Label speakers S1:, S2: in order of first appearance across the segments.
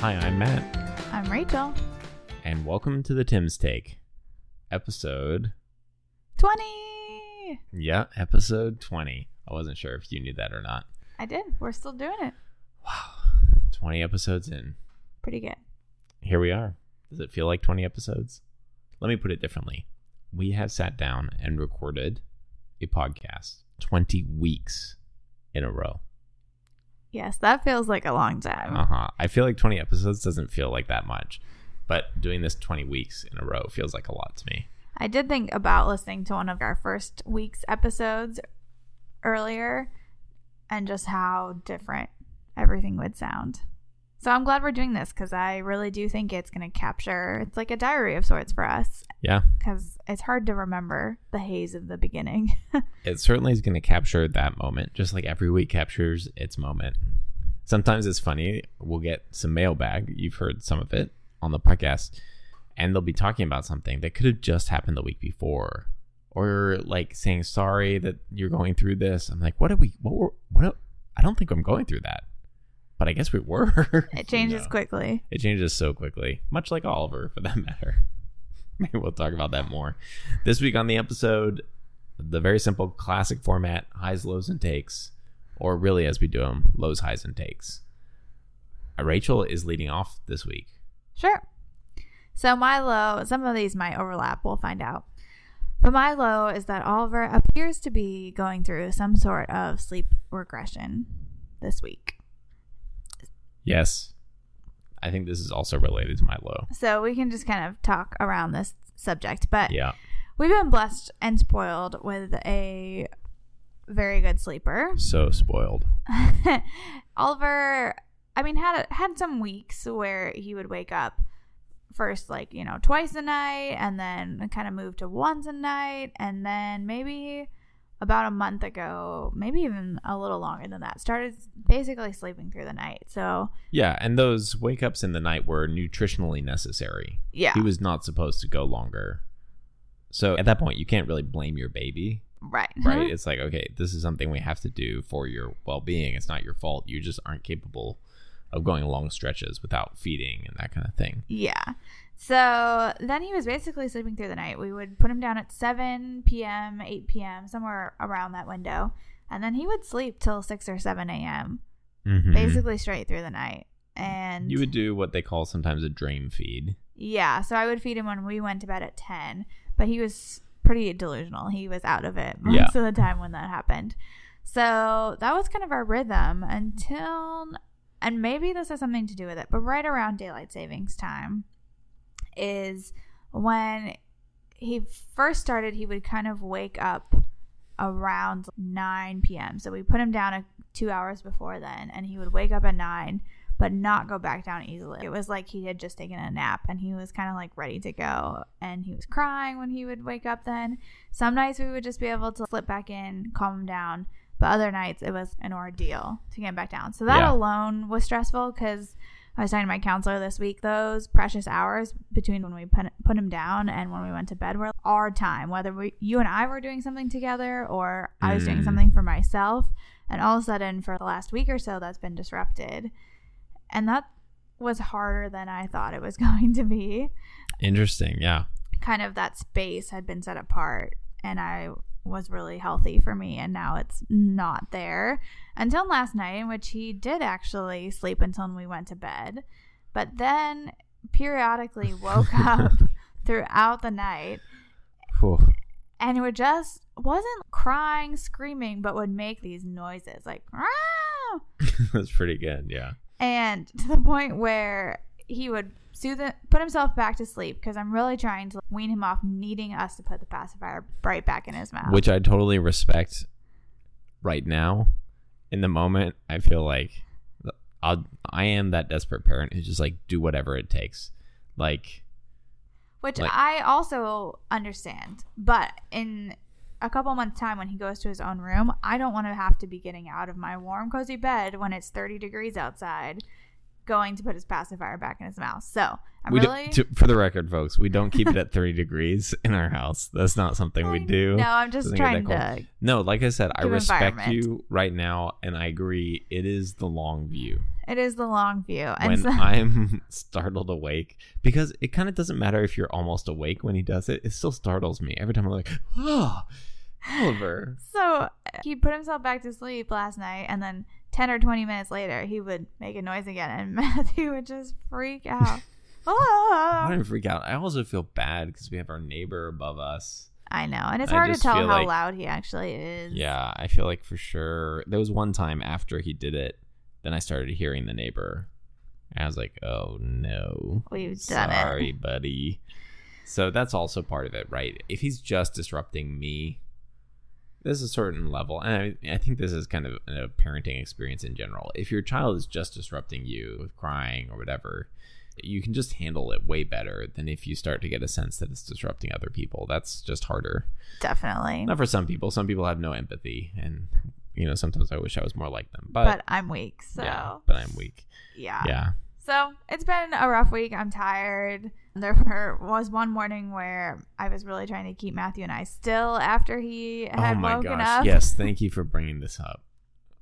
S1: Hi, I'm Matt,
S2: I'm Rachel.
S1: and welcome to the Tim's Take, episode
S2: 20!
S1: yeah, episode twenty. I wasn't sure if you knew that or not.
S2: I did. We're still doing it.
S1: Wow, twenty episodes in.
S2: Pretty good.
S1: Here we are. Does it feel like twenty episodes? Let me put it differently. We have sat down and recorded a podcast twenty weeks in a row.
S2: Yes, that feels like a long time.
S1: Uh huh. I feel like 20 episodes doesn't feel like that much, but doing this 20 weeks in a row feels like a lot to me.
S2: I did think about listening to one of our first week's episodes earlier and just how different everything would sound. So I'm glad we're doing this because I really do think it's going to capture, it's like a diary of sorts for us
S1: Yeah,
S2: because it's hard to remember the haze of the beginning.
S1: it certainly is going to capture that moment, just like every week captures its moment. Sometimes it's funny. We'll get some mailbag. You've heard some of it on the podcast, and they'll be talking about something that could have just happened the week before, or like saying sorry that you're going through this. I'm like, what are we? What were? What? I don't think I'm going through that, but I guess we were.
S2: it changes
S1: No.
S2: quickly.
S1: It changes so quickly, much like Oliver for that matter. Maybe we'll talk about that more. This week on the episode, the very simple classic format highs, lows, and takes, or really as we do them, lows, highs, and takes. Uh, Rachel is leading off this week.
S2: Sure. So my low, some of these might overlap, we'll find out. But my low is that Oliver appears to be going through some sort of sleep regression this week.
S1: Yes. I think this is also related to my low.
S2: So we can just kind of talk around this subject. But
S1: Yeah.
S2: we've been blessed and spoiled with a very good sleeper.
S1: So spoiled.
S2: Oliver, I mean, had had some weeks where he would wake up first, like you know, twice a night, and then kind of move to once a night, and then maybe about a month ago, maybe even a little longer than that, started basically sleeping through the night. So
S1: Yeah, and those wake ups in the night were nutritionally necessary.
S2: yeah,
S1: He was not supposed to go longer. So at that point, you can't really blame your baby.
S2: right,
S1: right? Uh-huh. It's like, okay, this is something we have to do for your well being. It's not your fault. You just aren't capable of going long stretches without feeding and that kind of thing.
S2: Yeah. So then he was basically sleeping through the night. We would put him down at 7 p.m., 8 p.m., somewhere around that window. And then he would sleep till 6 or 7 a.m.,
S1: Mhm.
S2: basically straight through the night. And
S1: you would do what they call sometimes a dream feed.
S2: yeah, so I would feed him when we went to bed at 10, but he was pretty delusional. He was out of it most
S1: Yeah.
S2: of the time when that happened. So that was kind of our rhythm until, and maybe this has something to do with it, but right around daylight savings time is when he first started, he would kind of wake up around 9 p.m. So we put him down a, two hours before then, and he would wake up at 9 but not go back down easily. It was like he had just taken a nap and he was kind of like ready to go. And he was crying when he would wake up then. Some nights we would just be able to slip back in, calm him down. But other nights it was an ordeal to get him back down. So that
S1: Yeah.
S2: alone was stressful because I was talking to my counselor this week. Those precious hours between when we put, put him down and when we went to bed were our time, whether we, you and I were doing something together or I was doing
S1: Mm.
S2: something for myself. And all of a sudden, for the last week or so, that's been disrupted. And that was harder than I thought it was going to be.
S1: Interesting. Yeah.
S2: Kind of that space had been set apart, and I was really healthy for me, and now it's not there until last night, in which he did actually sleep until we went to bed, but then periodically woke up throughout the night
S1: Whew.
S2: and would just wasn't crying, screaming, but would make these noises like.
S1: That's pretty good. Yeah.
S2: and to the point where he would soothe put himself back to sleep because I'm really trying to wean him off needing us to put the pacifier right back in his mouth.
S1: Which I totally respect right now. In the moment, I feel like I'll, I am that desperate parent who just like do whatever it takes. Like,
S2: Which
S1: like-
S2: I also understand, but in a couple months time when he goes to his own room, I don't want to have to be getting out of my warm cozy bed when it's 30 degrees outside going to put his pacifier back in his mouth. So I'm
S1: we
S2: really.
S1: don't, to, for the record, folks, we don't keep it at 30 degrees in our house. That's not something we do.
S2: No, I'm just trying to.
S1: No, like I said, I respect you right now, and I agree. It is the long view
S2: It is the long view, and
S1: when
S2: so,
S1: I'm startled awake because it kind of doesn't matter if you're almost awake when he does it. It still startles me every time. I'm like, oh, Oliver.
S2: so he put himself back to sleep last night, and then ten or twenty minutes later, he would make a noise again, and Matthew would just freak out.
S1: I
S2: Ah!
S1: don't freak out. I also feel bad because we have our neighbor above us.
S2: I know, and it's
S1: I
S2: hard to tell how
S1: like-
S2: loud he actually is.
S1: Yeah, I feel like for sure. There was one time after he did it, then I started hearing the neighbor. And I was like, oh no.
S2: we've done
S1: Sorry,
S2: it.
S1: buddy. So that's also part of it, right? If he's just disrupting me, there's a certain level, and I, I think this is kind of a parenting experience in general. If your child is just disrupting you with crying or whatever, you can just handle it way better than if you start to get a sense that it's disrupting other people. That's just harder.
S2: Definitely,
S1: Not for some people. Some people have no empathy, and you know sometimes I wish I was more like them. But,
S2: but I'm weak, so
S1: yeah, but I'm weak.
S2: yeah.
S1: Yeah.
S2: So it's been a rough week. I'm tired. There were, was one morning where I was really trying to keep Matthew and I still after he oh had
S1: oh my
S2: woken
S1: gosh!
S2: up.
S1: Yes, thank you for bringing this up.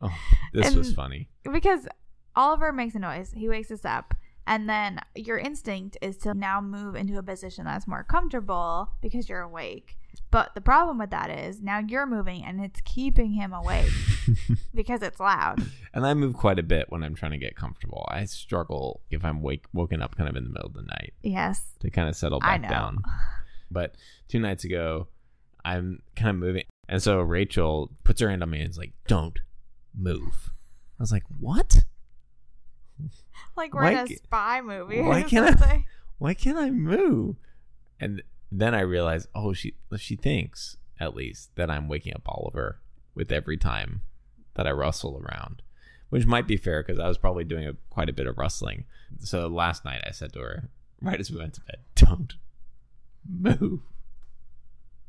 S1: Oh, this was funny.
S2: because Oliver makes a noise. He wakes us up. And then your instinct is to now move into a position that's more comfortable because you're awake. But the problem with that is now you're moving and it's keeping him awake because it's loud.
S1: and I move quite a bit when I'm trying to get comfortable. I struggle if I'm wake woken up kind of in the middle of the night
S2: Yes.
S1: to kind of settle back down. But two nights ago, I'm kind of moving, and so Rachel puts her hand on me and is like, "Don't move." I was like, "What?
S2: Like we're in a spy movie.
S1: why can't I- Why can't I move?" And then I realized, oh, she she thinks at least that I'm waking up Oliver with every time that I rustle around, which might be fair because I was probably doing a, quite a bit of rustling. So last night I said to her, right as we went to bed, "Don't move."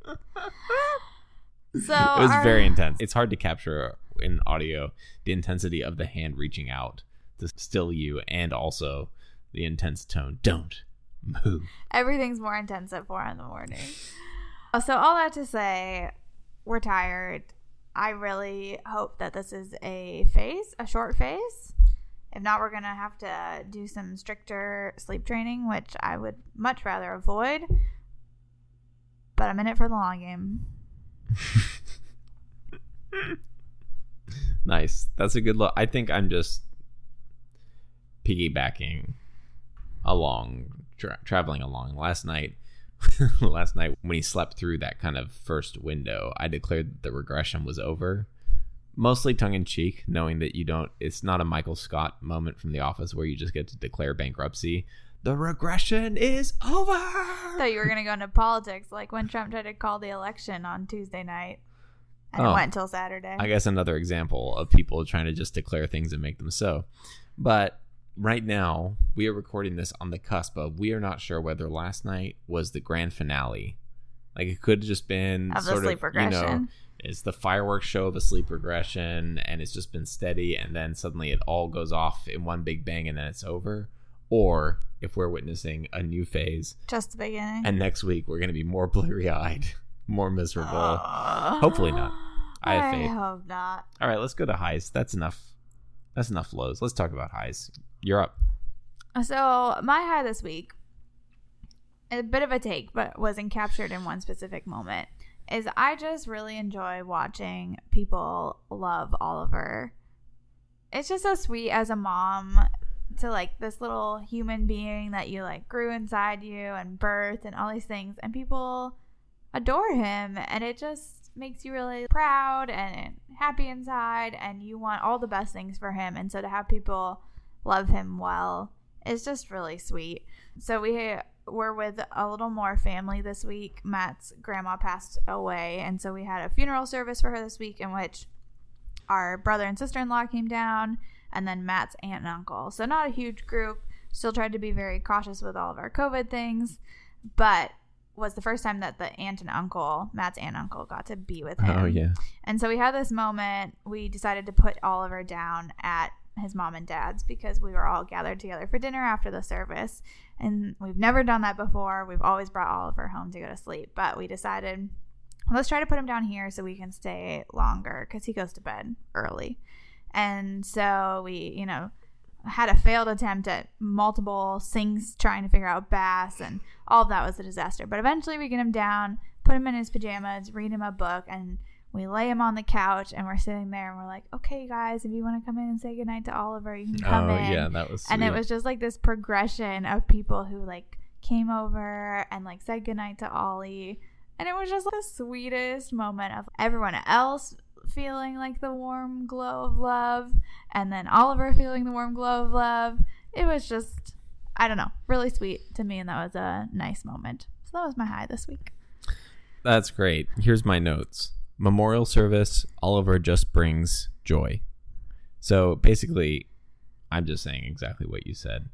S2: So
S1: it was
S2: our-
S1: very intense. It's hard to capture in audio the intensity of the hand reaching out to still you and also the intense tone. Don't move.
S2: everything's more intense at four in the morning. Uh, So all that to say, we're tired. I really hope that this is a phase, a short phase. If not, we're gonna have to do some stricter sleep training, which I would much rather avoid. But I'm in it for the long game.
S1: nice. That's a good look. I think I'm just piggybacking along, tra- traveling along. Last night, last night when he slept through that kind of first window, I declared that the regression was over. Mostly tongue in cheek, knowing that you don't. It's not a Michael Scott moment from The Office where you just get to declare bankruptcy. The regression is over.
S2: thought you were gonna go into politics, like when Trump tried to call the election on Tuesday night, and
S1: Oh.
S2: it went until Saturday.
S1: I guess another example of people trying to just declare things and make them so. But right now, we are recording this on the cusp of we are not sure whether last night was the grand finale. Like it could have just been
S2: of the
S1: sort
S2: sleep
S1: of, you know, it's the fireworks show of a sleep regression and it's just been steady and then suddenly it all goes off in one big bang and then it's over. Or if we're witnessing a new phase
S2: Just the beginning.
S1: and next week we're going to be more bleary eyed, more miserable.
S2: Uh,
S1: Hopefully not. I have faith.
S2: hope not.
S1: All right, let's go to highs. That's enough. That's enough lows. Let's talk about highs. You're up.
S2: So my high this week, a bit of a take, but wasn't captured in one specific moment, is I just really enjoy watching people love Oliver. It's just so sweet as a mom to like this little human being that you like grew inside you and birthed and all these things, and people adore him, and it just makes you really proud and happy inside, and you want all the best things for him, and so to have people love him well is just really sweet. So we were with a little more family this week. Matt's grandma passed away, and so we had a funeral service for her this week in which our brother and sister-in-law came down and then Matt's aunt and uncle. So not a huge group. Still tried to be very cautious with all of our COVID things, but was the first time that the aunt and uncle, Matt's aunt and uncle, got to be with oh, him.
S1: Oh yeah.
S2: And so we had this moment. We decided to put Oliver down at his mom and dad's because we were all gathered together for dinner after the service. And we've never done that before. We've always brought Oliver home to go to sleep, but we decided let's try to put him down here so we can stay longer because he goes to bed early. And so we, you know, had a failed attempt at multiple things trying to figure out bass, and all of that was a disaster. But eventually we get him down, put him in his pajamas, read him a book, and we lay him on the couch and we're sitting there and we're like, okay, guys, if you want to come in and say goodnight to Oliver, you can come
S1: oh
S2: in.
S1: yeah, that was.
S2: and it was just like this progression of people who like came over and like said goodnight to Ollie. And it was just like, the sweetest moment of everyone else feeling like the warm glow of love and then Oliver feeling the warm glow of love. It was just, I don't know, really sweet to me. And that was a nice moment. So that was my high this week.
S1: That's great. Here's my notes. Memorial service, Oliver just brings joy. So basically, I'm just saying exactly what you said.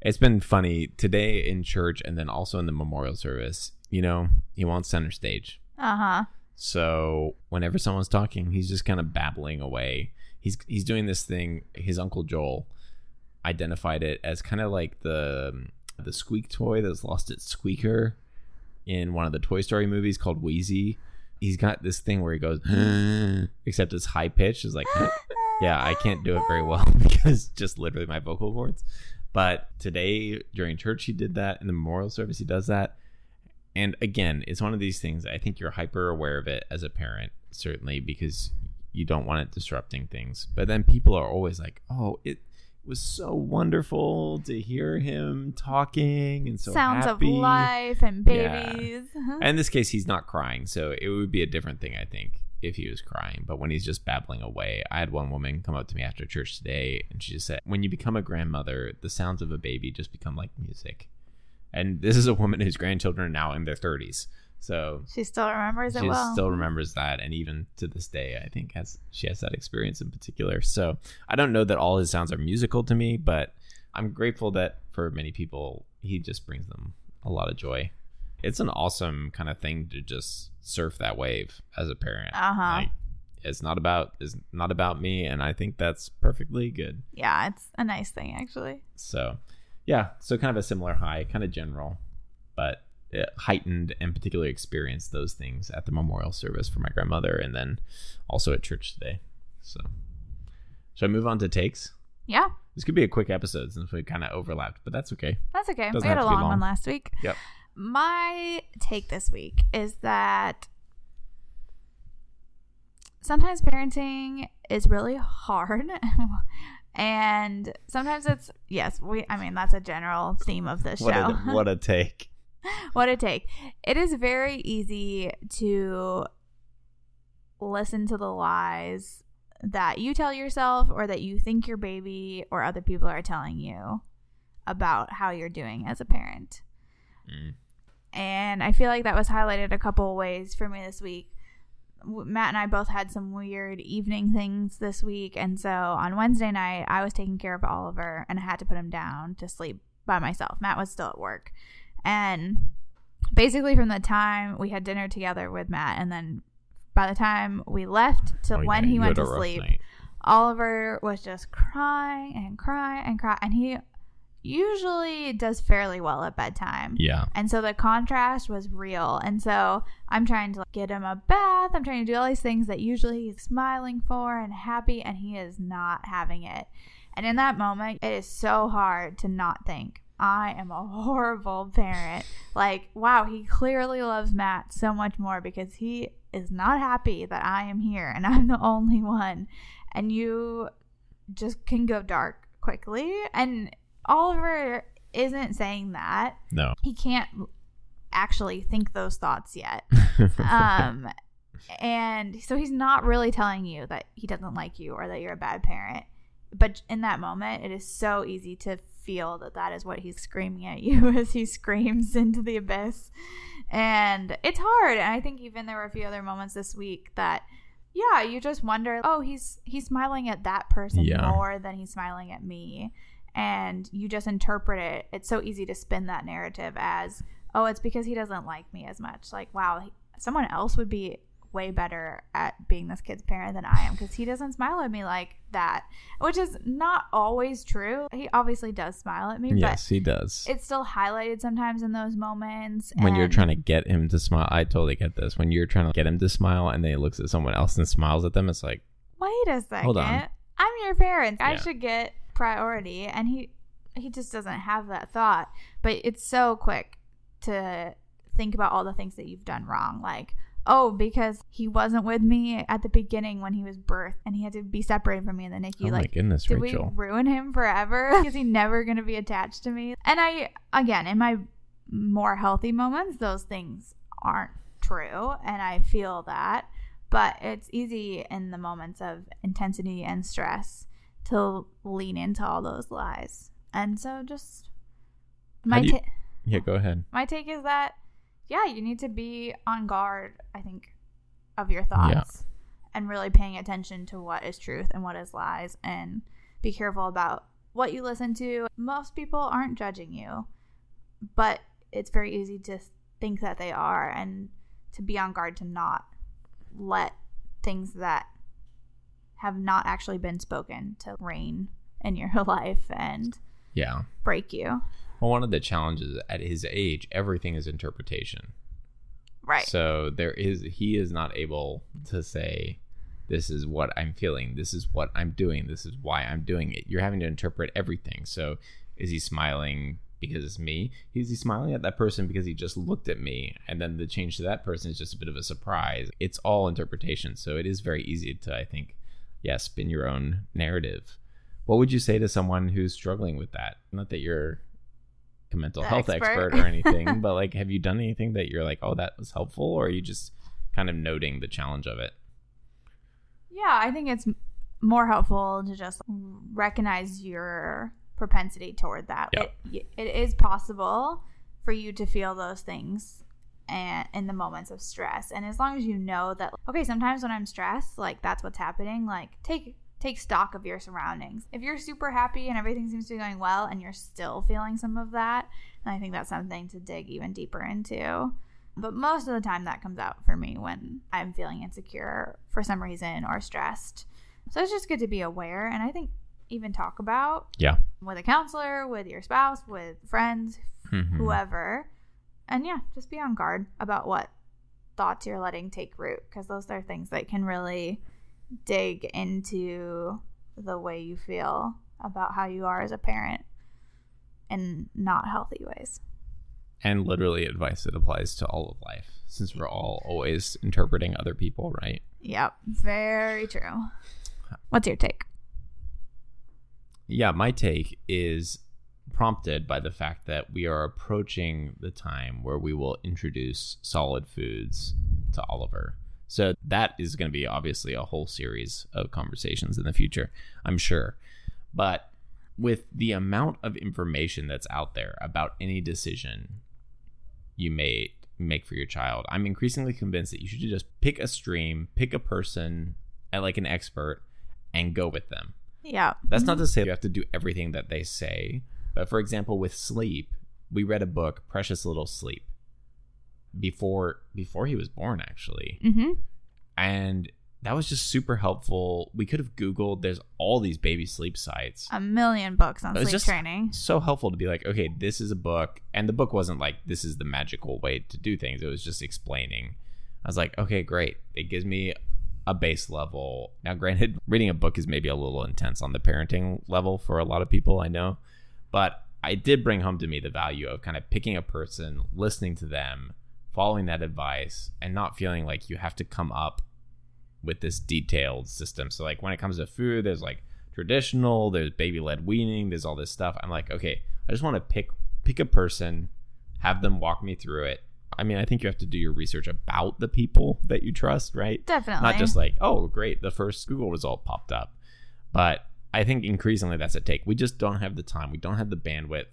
S1: It's been funny today in church and then also in the memorial service. You know, he wants center stage.
S2: Uh huh.
S1: So whenever someone's talking, he's just kind of babbling away. He's he's doing this thing. His uncle Joel identified it as kind of like the the squeak toy that's lost its squeaker in one of the Toy Story movies called Wheezy. He's got this thing where he goes, except it's high pitched. Is like, yeah, I can't do it very well because just literally my vocal cords. But today during church, he did that. In the memorial service, he does that. And again, it's one of these things. I think you're hyper aware of it as a parent, certainly because you don't want it disrupting things. But then people are always like, "Oh, it was so wonderful to hear him talking and so
S2: Sounds
S1: happy."
S2: of life and
S1: Yeah.
S2: babies. Uh-huh.
S1: And in this case, he's not crying, so it would be a different thing, I think, if he was crying. But when he's just babbling away, I had one woman come up to me after church today, and she just said, "When you become a grandmother, the sounds of a baby just become like music." And this is a woman whose grandchildren are now in their thirties, so
S2: She still remembers it
S1: she
S2: well.
S1: still remembers that, and even to this day, I think has she has that experience in particular. So I don't know that all his sounds are musical to me, but I'm grateful that for many people, he just brings them a lot of joy. It's an awesome kind of thing to just surf that wave as a parent.
S2: Uh-huh.
S1: Like, it's not about it's not about me, and I think that's perfectly good.
S2: yeah, it's a nice thing actually.
S1: So, yeah, so kind of a similar high, kind of general, but Uh, heightened and particularly experienced those things at the memorial service for my grandmother and then also at church today. So, should I move on to takes?
S2: Yeah,
S1: This could be a quick episode since we kind of overlapped, but that's okay.
S2: that's okay.
S1: Doesn't
S2: we had a
S1: be
S2: long, one last week.
S1: Yep.
S2: My take this week is that sometimes parenting is really hard. and sometimes it's yes, we I mean that's a general theme of this
S1: What
S2: show.
S1: a, what a take.
S2: what a take. It is very easy to listen to the lies that you tell yourself or that you think your baby or other people are telling you about how you're doing as a parent.
S1: Mm.
S2: And I feel like that was highlighted a couple of ways for me this week. Matt and I both had some weird evening things this week. And so on Wednesday night, I was taking care of Oliver and I had to put him down to sleep by myself. Matt was still at work. And basically, from the time we had dinner together with Matt, and then by the time we left to
S1: Oh,
S2: when
S1: yeah,
S2: he went to sleep,
S1: night.
S2: Oliver was just crying and crying and crying. And he usually does fairly well at bedtime.
S1: Yeah.
S2: And so the contrast was real. And so I'm trying to like, get him a bath. I'm trying to do all these things that usually he's smiling for and happy, and he is not having it. And in that moment, it is so hard to not think, I am a horrible parent. Like, wow, he clearly loves Matt so much more because he is not happy that I am here and I'm the only one. And you just can go dark quickly. And Oliver isn't saying that
S1: No.
S2: he can't actually think those thoughts yet. Um, and so he's not really telling you that he doesn't like you or that you're a bad parent. But in that moment, it is so easy to feel that that is what he's screaming at you as he screams into the abyss. And it's hard. And I think even there were a few other moments this week that, yeah, you just wonder, oh, he's he's smiling at that person
S1: Yeah.
S2: more than he's smiling at me. And you just interpret it. It's so easy to spin that narrative as, oh, it's because he doesn't like me as much. Like, wow, he, someone else would be way better at being this kid's parent than I am because he doesn't smile at me like that, which is not always true. He obviously does smile at me,
S1: Yes, he does.
S2: it's still highlighted sometimes in those moments.
S1: when you're trying to get him to smile, I totally get this. When you're trying to get him to smile and then he looks at someone else and smiles at them, it's like,
S2: wait a second,
S1: Hold on.
S2: I'm your parent. I
S1: Yeah.
S2: should get priority, and he he just doesn't have that thought. But it's so quick to think about all the things that you've done wrong, like. Oh, because he wasn't with me at the beginning when he was birthed and he had to be separated from me in the NICU.
S1: oh my
S2: like,
S1: goodness,
S2: did
S1: Rachel.
S2: we ruin him forever? Is he never going to be attached to me? And I, again, in my more healthy moments, those things aren't true. And I feel that. But it's easy in the moments of intensity and stress to lean into all those lies. And so just my,
S1: How do you-
S2: ta-
S1: yeah, go ahead.
S2: my take is that, yeah, you need to be on guard, I think, of your thoughts and really paying attention to what is truth and what is lies and be careful about what you listen to. Most people aren't judging you, but it's very easy to think that they are and to be on guard to not let things that have not actually been spoken to reign in your life and
S1: Yeah.
S2: break you.
S1: Well, one of the challenges at his age, everything is interpretation.
S2: Right.
S1: So there is he is not able to say this is what I'm feeling, this is what I'm doing, this is why I'm doing it. You're having to interpret everything. So is he smiling because it's me? Is he smiling at that person because he just looked at me? And then the change to that person is just a bit of a surprise. It's all interpretation. So it is very easy to I think, yeah, spin your own narrative. What would you say to someone who's struggling with that? Not that you're a mental
S2: The
S1: health
S2: expert.
S1: expert or anything, but like, have you done anything that you're like, oh, that was helpful, or are you just kind of noting the challenge of it?
S2: Yeah, I think it's more helpful to just recognize your propensity toward that.
S1: Yeah.
S2: It, it is possible for you to feel those things and in the moments of stress. And as long as you know that okay, sometimes when I'm stressed, like that's what's happening, like take take stock of your surroundings. If you're super happy and everything seems to be going well and you're still feeling some of that, then I think that's something to dig even deeper into. But most of the time, that comes out for me when I'm feeling insecure for some reason or stressed. So it's just good to be aware. And I think even talk about
S1: Yeah.
S2: with a counselor, with your spouse, with friends,
S1: Mhm.
S2: whoever. And yeah, just be on guard about what thoughts you're letting take root because those are things that can really dig into the way you feel about how you are as a parent in not healthy ways.
S1: And literally advice that applies to all of life, since we're all always interpreting other people, right?
S2: Yep, very true. What's your take?
S1: Yeah, my take is prompted by the fact that we are approaching the time where we will introduce solid foods to Oliver. So that is going to be obviously a whole series of conversations in the future, I'm sure. But with the amount of information that's out there about any decision you may make for your child, I'm increasingly convinced that you should just pick a stream, pick a person, uh, like an expert, and go with them.
S2: Yeah.
S1: That's not mm-hmm. to say you have to do everything that they say. But for example, with sleep, we read a book, Precious Little Sleep, before before he was born actually.
S2: Mm-hmm.
S1: And that was just super helpful. We could have Googled, there's all these baby sleep sites.
S2: A million books on
S1: It was
S2: sleep
S1: just-
S2: training.
S1: So helpful to be like, okay, this is a book. And the book wasn't like, this is the magical way to do things. It was just explaining. I was like, okay, great. It gives me a base level. Now, granted, reading a book is maybe a little intense on the parenting level for a lot of people, I know. But I did bring home to me the value of kind of picking a person, listening to them, following that advice, and not feeling like you have to come up with this detailed system. So, like, when it comes to food, there's like traditional, there's baby led weaning, there's all this stuff. I'm like, okay, I just want to pick pick a person, have them walk me through it. I mean, I think you have to do your research about the people that you trust, right?
S2: Definitely.
S1: Not just like, oh, great, the first Google result popped up. But I think increasingly that's a take. We just don't have the time. We don't have the bandwidth.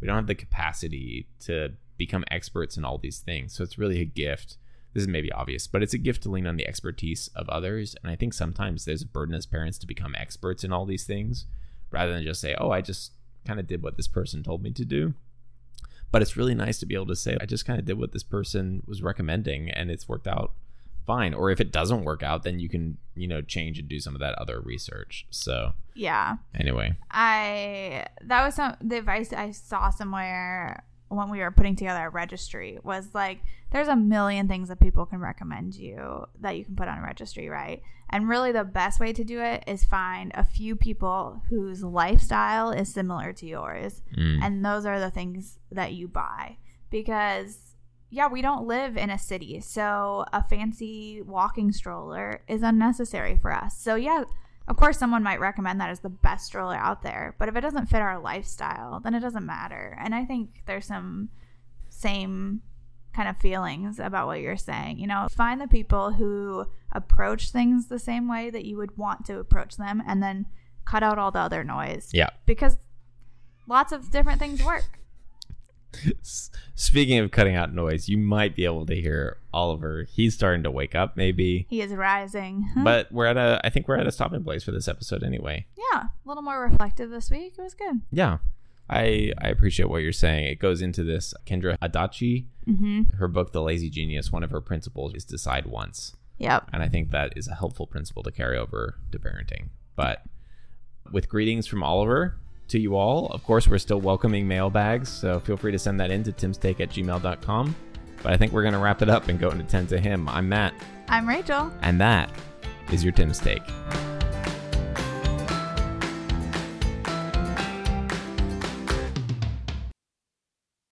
S1: We don't have the capacity to become experts in all these things. So it's really a gift. This is maybe obvious, but it's a gift to lean on the expertise of others. And I think sometimes there's a burden as parents to become experts in all these things rather than just say, oh, I just kind of did what this person told me to do. But it's really nice to be able to say, I just kind of did what this person was recommending and it's worked out fine. Or if it doesn't work out, then you can, you know, change and do some of that other research. So,
S2: Yeah.
S1: anyway,
S2: I that was some the advice I saw somewhere when we were putting together a registry was like there's a million things that people can recommend you that you can put on a registry, right? And really the best way to do it is find a few people whose lifestyle is similar to yours.
S1: Mm,
S2: and those are the things that you buy. Because yeah we don't live in a city so a fancy walking stroller is unnecessary for us. So yeah of course someone might recommend that as the best stroller out there but if it doesn't fit our lifestyle then it doesn't matter. And i think there's some same kind of feelings about what you're saying. You know find the people who approach things the same way that you would want to approach them and then cut out all the other noise.
S1: Yeah.
S2: because lots of different things work
S1: Speaking of cutting out noise, you might be able to hear Oliver. He's starting to wake up, maybe.
S2: He is rising. Huh?
S1: But we're at a, I think we're at a stopping place for this episode anyway.
S2: yeah, a little more reflective this week. It was good.
S1: Yeah. I, I appreciate what you're saying. It goes into this Kendra Adachi,
S2: Mm-hmm.
S1: her book, The Lazy Genius. One of her principles is decide once.
S2: Yep.
S1: And I think that is a helpful principle to carry over to parenting. But with greetings from Oliver to you all, of course, we're still welcoming mailbags. So feel free to send that in to timstake at gmail.com. But I think we're going to wrap it up and go into 10 to him. I'm Matt,
S2: I'm Rachel.
S1: and that is your Tim's Take.